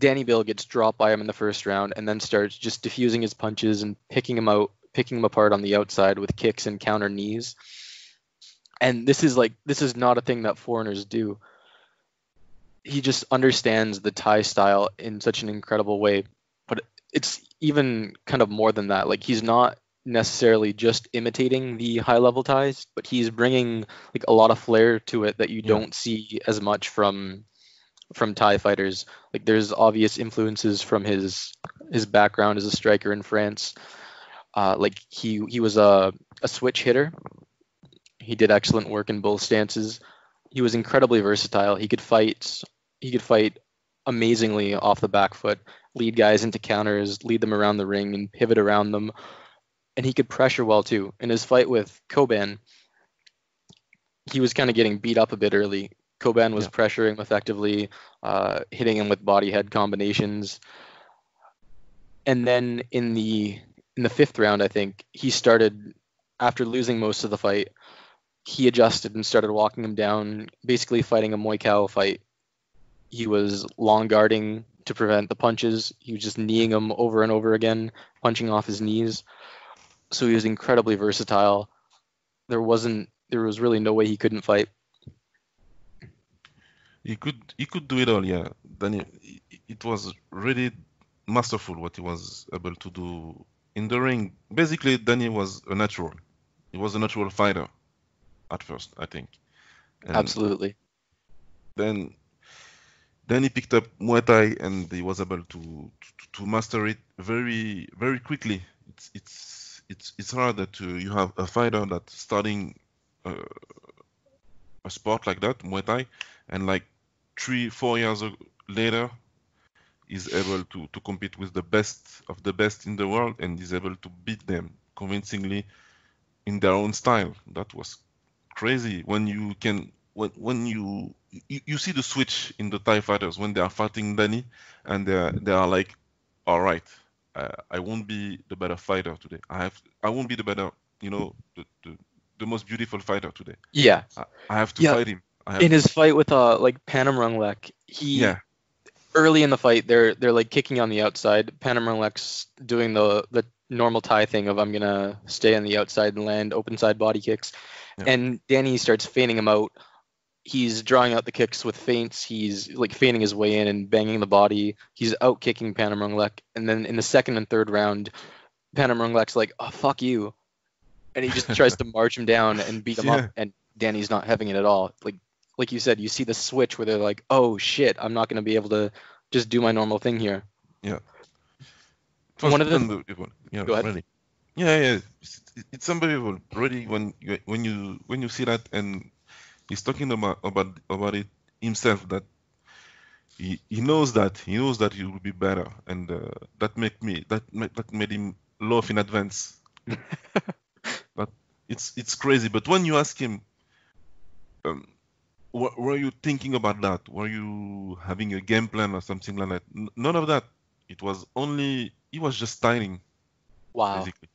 Dany Bill gets dropped by him in the first round and then starts just diffusing his punches and picking him out, picking him apart on the outside with kicks and counter knees. And this is like this is not a thing that foreigners do. He just understands the Thai style in such an incredible way. But it's even kind of more than that. Like he's not necessarily just imitating the high level Thais, but he's bringing like a lot of flair to it that you Yeah. don't see as much from from Thai fighters. Like there's obvious influences from his his background as a striker in France. Uh, like he he was a a switch hitter. He did excellent work in both stances. He was incredibly versatile. He could fight he could fight amazingly off the back foot, lead guys into counters, lead them around the ring and pivot around them. And he could pressure well too. In his fight with Koban, he was kind of getting beat up a bit early. Koban was Yeah. pressuring him effectively, uh, hitting him with body head combinations. And then in the in the fifth round, I think he started after losing most of the fight. He adjusted and started walking him down, basically fighting a Muay Khao fight. He was long guarding to prevent the punches. He was just kneeing him over and over again, punching off his knees. So he was incredibly versatile. There wasn't there was really no way he couldn't fight. He could he could do it all, yeah. Then it, it was really masterful what he was able to do in the ring. Basically, Dany was a natural. he was a natural fighter at first, I think. And Absolutely. Then then he picked up Muay Thai and he was able to to, to master it very very quickly. It's it's it's it's hard that uh, you have a fighter that's starting uh, a sport like that, Muay Thai, and like three four years later is able to to compete with the best of the best in the world and is able to beat them convincingly in their own style. That was crazy when you can when when you you, you see the switch in the Thai fighters when they are fighting Dany and they are, they are like, all right, uh, I won't be the better fighter today. I have I won't be the better you know the the, the most beautiful fighter today. Yeah. I, I have to Yeah. fight him. I have In his fight with uh like Panomrunglek, he yeah early in the fight they're they're like kicking on the outside. Panomrunglek's doing the the normal Thai thing of I'm gonna stay on the outside and land open side body kicks. Yeah. And Dany starts feigning him out. He's drawing out the kicks with feints. He's like feigning his way in and banging the body. He's out kicking Panomrunglek. And then in the second and third round, Panomrunglek's like, oh fuck you. And he just tries to march him down and beat him Yeah. up. And Dany's not having it at all. Like like you said, you see the switch where they're like, "Oh shit, I'm not going to be able to just do my normal thing here." Was One of the- unbelievable. Yeah, Go ahead. really. Yeah, yeah. It's, it's unbelievable. Really, when when you when you see that, and he's talking about about about it himself that he, he knows that he knows that he will be better, and uh, that make me that that made him laugh in advance. but it's it's crazy. But when you ask him, um, were, were you thinking about that? Were you having a game plan or something like that? N- none of that. It was only he was just styling Wow, basically.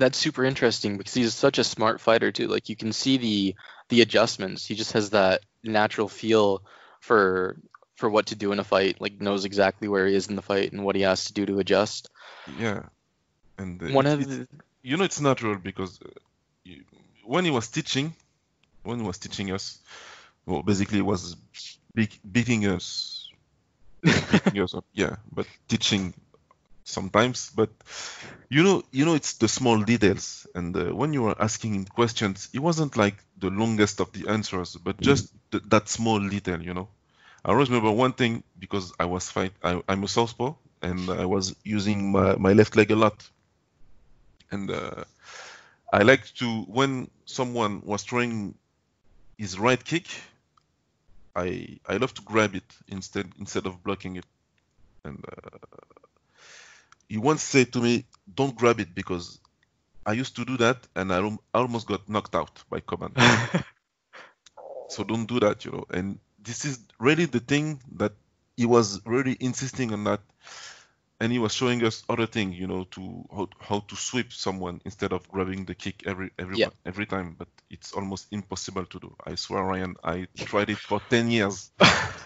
That's super interesting because he's such a smart fighter too. Like you can see the the adjustments. He just has that natural feel for for what to do in a fight. Like knows exactly where he is in the fight and what he has to do to adjust. Yeah, and One it's- of the, you know it's natural because uh, when he was teaching, when he was teaching us, well, basically he was be- beating us, beating us up, yeah, but teaching sometimes. But you know, you know, it's the small details. And uh, when you were asking him questions, it wasn't like the longest of the answers, but just th- that small detail, you know. I always remember one thing because I was fight. I, I'm a southpaw, and I was using my, my left leg a lot. And uh, I like to when someone was throwing his right kick, I I love to grab it instead instead of blocking it. And uh, he once said to me, "Don't grab it because I used to do that and I almost got knocked out by command. so don't do that, you know." And this is really the thing that he was really insisting on that and he was showing us other thing, you know, to how, how to sweep someone instead of grabbing the kick every every Yeah. every time. But it's almost impossible to do. I swear, Ryan, I tried it for ten years.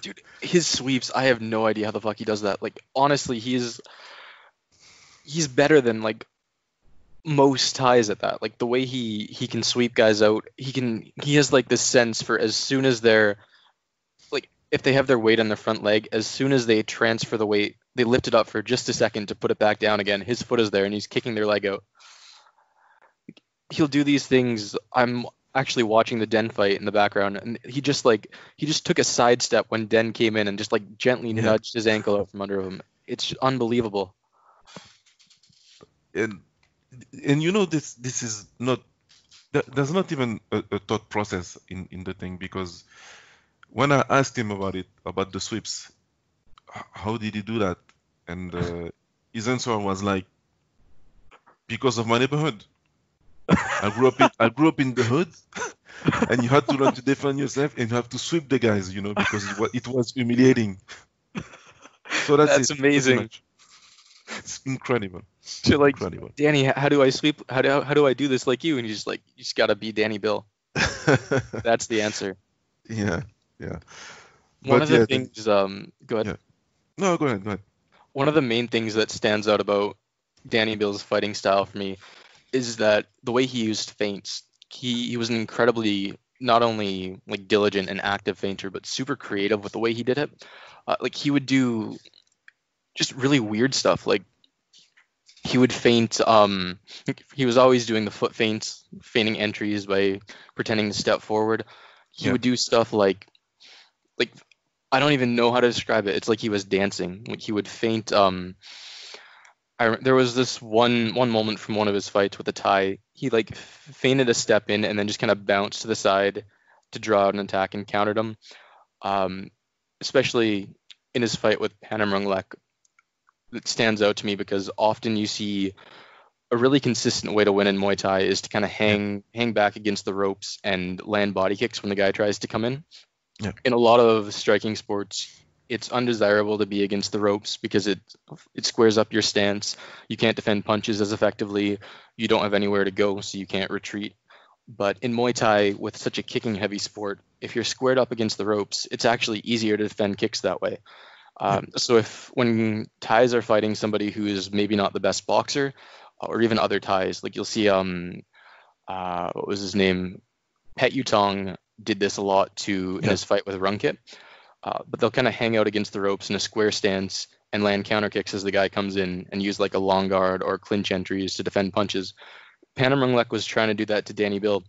dude, his sweeps. I have no idea how the fuck he does that. Like honestly, he's he's better than like most Thais at that. Like the way he he can sweep guys out. He can he has like this sense for as soon as they're like if they have their weight on their front leg, as soon as they transfer the weight, they lift it up for just a second to put it back down again. His foot is there and he's kicking their leg out. He'll do these things. I'm actually watching the Den fight in the background, and he just like he just took a sidestep when Den came in and just like gently Yeah. nudged his ankle out from under him. It's unbelievable. and and you know this this is not there's not even a, a thought process in in the thing because when I asked him about it about the sweeps, how did he do that? And uh, his answer was like, because of my neighborhood. I grew up in I grew up in the hood, and you had to learn to defend yourself, and you have to sweep the guys, you know, because it was it was humiliating. So that's, That's it, amazing. It's incredible. So like, Incredible. Dany, how do I sweep? How do how do I do this like you? And you just like you just gotta be Dany Bill. That's the answer. yeah, yeah. One But of the yeah, things, um, go ahead. Yeah. No, go ahead, go ahead. one of the main things that stands out about Dany Bill's fighting style for me is that the way he used feints. He he was an incredibly not only like diligent and active feinter, but super creative with the way he did it. Uh, like he would do just really weird stuff. Like he would feint. Um, he was always doing the foot feints, feigning entries by pretending to step forward. He Yeah. would do stuff like, like I don't even know how to describe it. It's like he was dancing. Like he would feint. Um, I there was this one one moment from one of his fights with a Thai. He like feinted a step in and then just kind of bounced to the side to draw out an attack and countered him. Um, especially in his fight with Panomrunglek, it stands out to me because often you see a really consistent way to win in Muay Thai is to kind of hang hang back against the ropes and land body kicks when the guy tries to come in. Yeah. In a lot of striking sports, it's undesirable to be against the ropes because it it squares up your stance. You can't defend punches as effectively. You don't have anywhere to go, so you can't retreat. But in Muay Thai, with such a kicking heavy sport, if you're squared up against the ropes, it's actually easier to defend kicks that way. Um, so if when Thais are fighting somebody who is maybe not the best boxer, or even other Thais, like you'll see, um, uh, what was his name? Pet Yutong did this a lot too in Yeah. his fight with Runkit. Uh, but they'll kind of hang out against the ropes in a square stance and land counter kicks as the guy comes in and use like a long guard or clinch entries to defend punches. Panomrunglek was trying to do that to Dany Bill.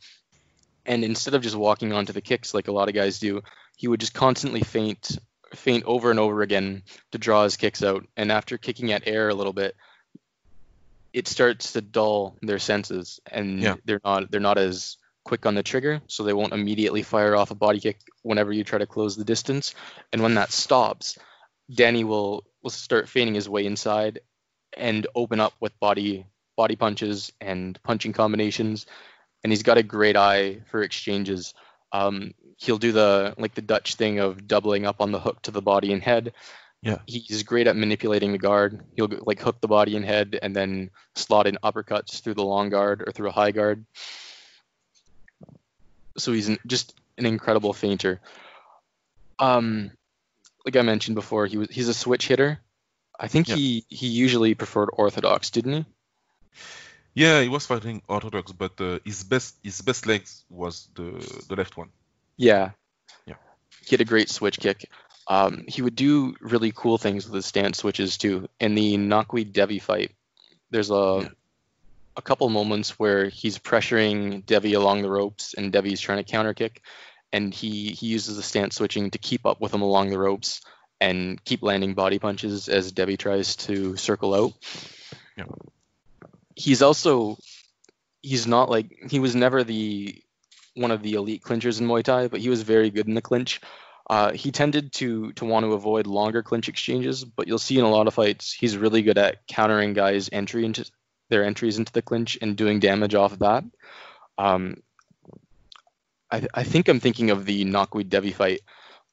And instead of just walking onto the kicks like a lot of guys do, he would just constantly feint feint over and over again to draw his kicks out. And after kicking at air a little bit, it starts to dull their senses and Yeah. they're not they're not as quick on the trigger, so they won't immediately fire off a body kick whenever you try to close the distance. And when that stops, Dany will will start feigning his way inside and open up with body body punches and punching combinations. And he's got a great eye for exchanges. Um, he'll do the like the Dutch thing of doubling up on the hook to the body and head. Yeah. He's great at manipulating the guard. He'll like hook the body and head and then slot in uppercuts through the long guard or through a high guard. So he's an, just an incredible feinter. Um, like I mentioned before, he was he's a switch hitter. I think Yeah. he he usually preferred orthodox, didn't he? Yeah, he was fighting orthodox, but uh, his best his best legs was the the left one. Yeah. Yeah. He had a great switch kick. Um, he would do really cool things with his stance switches too. In the Nokweed Davy fight, there's a Yeah. A couple moments where he's pressuring Davy along the ropes and Davy's trying to counter kick, and he he uses the stance switching to keep up with him along the ropes and keep landing body punches as Davy tries to circle out. Yeah. He's also he's not like he was never the one of the elite clinchers in Muay Thai, but he was very good in the clinch. Uh, he tended to to want to avoid longer clinch exchanges, but you'll see in a lot of fights he's really good at countering guys' entry into their entries into the clinch and doing damage off of that. Um, I, I think I'm thinking of the Nokweed Davy fight,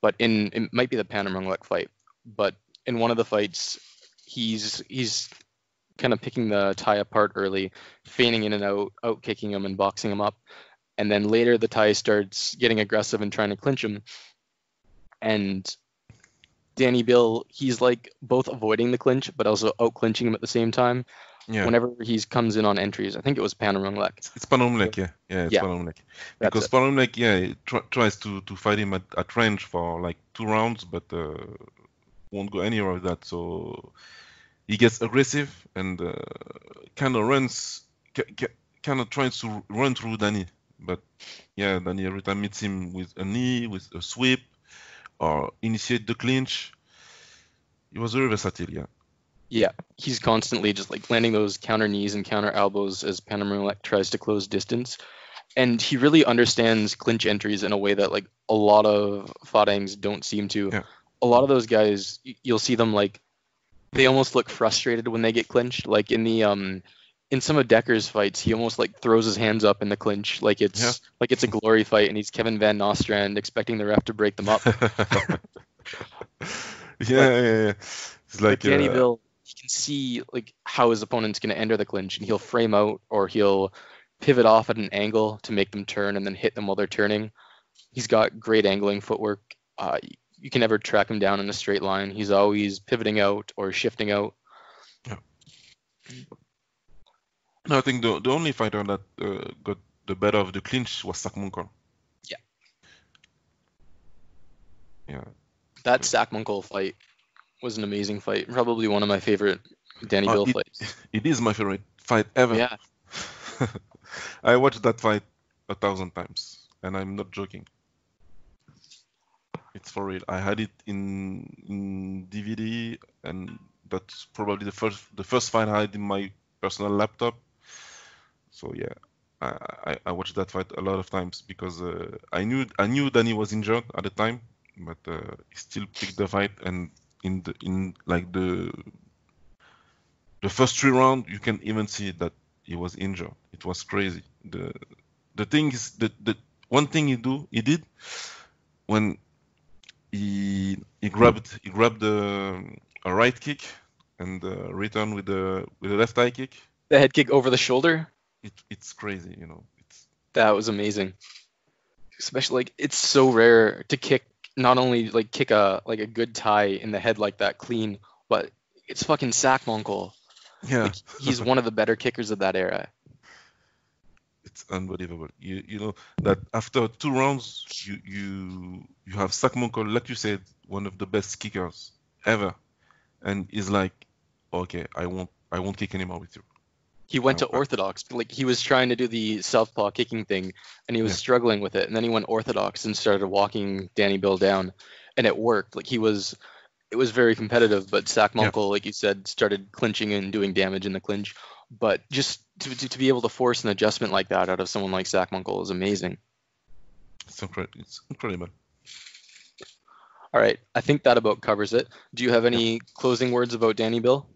but in it might be the Panomrunglek fight. But in one of the fights, he's he's kind of picking the Thai apart early, feigning in and out, out kicking him and boxing him up, and then later the Thai starts getting aggressive and trying to clinch him, and Dany Bill he's like both avoiding the clinch but also out clinching him at the same time. Yeah, Whenever he comes in on entries, I think it was Panomrunglek. it's Panomlek. Yeah, yeah, it's Yeah. Panomlek. Because. Panomlek, yeah, he tr- tries to to fight him at, at range for like two rounds, but uh, won't go anywhere with that. So he gets aggressive and uh, kind of runs, kind of tries to run through Dany. But yeah, Dany every time meets him with a knee, with a sweep, or initiate the clinch. He was very versatile. Yeah. Yeah, he's constantly just like landing those counter knees and counter elbows as Panomrunglek tries to close distance. And he really understands clinch entries in a way that like a lot of Farangs don't seem to. Yeah. A lot of those guys, you'll see them like they almost look frustrated when they get clinched. Like in the um in some of Dekker's fights, he almost like throws his hands up in the clinch like it's Yeah. like it's a glory fight and he's Kevin Van Nostrand expecting the ref to break them up. yeah, yeah, yeah. It's like But Dany uh, Bill, he can see like how his opponent's going to enter the clinch, and he'll frame out or he'll pivot off at an angle to make them turn and then hit them while they're turning. He's got great angling footwork. Uh, you can never track him down in a straight line. He's always pivoting out or shifting out. No, I think the the only fighter that uh, got the better of the clinch was Sakmongkol. Yeah. Yeah. That Munkle fight was an amazing fight. Probably one of my favorite Dany Uh, Bill it- fights. It is my favorite fight ever. Yeah. I watched that fight a thousand times, and I'm not joking. It's for real. I had it in in DVD, and that's probably the first the first fight I had in my personal laptop. So yeah, I I, I watched that fight a lot of times because uh, I knew I knew Dany was injured at the time, but uh, he still picked the fight, and in the in like the the first three rounds, you can even see that he was injured. It was crazy. The the thing is that the one thing he do he did when he he grabbed he grabbed the a right kick and uh, returned with the with the left high kick. The head kick over the shoulder. It it's crazy, you know. It's That was amazing. Especially like it's so rare to kick not only like kick a like a good Thai in the head like that clean, but it's fucking Sakmongkol. yeah, Like he's one of the better kickers of that era. it's unbelievable. You you know that after two rounds, you you you have Sakmongkol, like you said, one of the best kickers ever, and he's like, okay, I won't I won't kick anymore with you. He went to orthodox. Like he was trying to do the southpaw kicking thing, and he was Yeah. struggling with it. And then he went orthodox and started walking Dany Bill down, and it worked. Like he was, it was very competitive. But Sakmongkol, like you said, started clinching and doing damage in the clinch. But just to, to, to be able to force an adjustment like that out of someone like Sakmongkol is amazing. It's incredible. It's incredible. All right, I think that about covers it. Do you have any closing words about Dany Bill?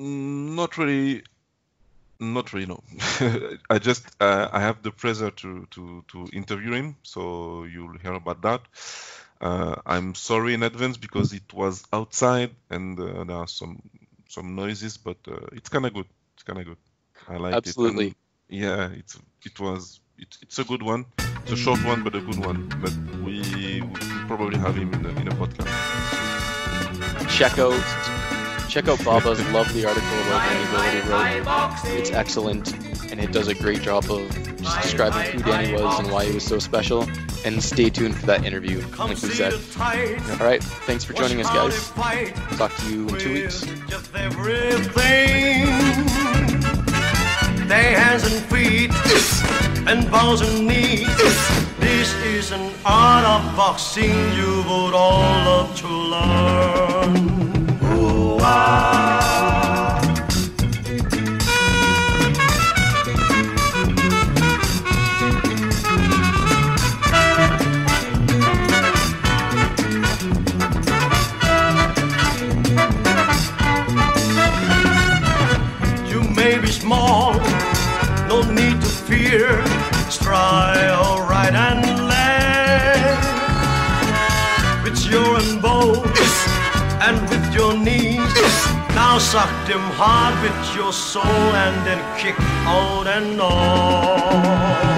Not really. Not really. No. I just uh, I have the pleasure to to to interview him, so you'll hear about that. Uh, I'm sorry in advance because it was outside and uh, there are some some noises, but uh, it's kind of good. It's kind of good. I like Absolutely. it. And yeah, it's it was it's it's a good one. It's a short one, but a good one. But we will probably have him in a, in a podcast. check out check out Baba's lovely article about Dany wrote. It's excellent, and it does a great job of just describing who Dany was and why he was so special. And stay tuned for that interview, like we said. All right, thanks for joining us, guys. Talk to you in two weeks. Just everything. Their hands and feet and bows and knees. This is an art of boxing you would all love to learn. Ooh, sucked him hard with your soul and then kicked out and on.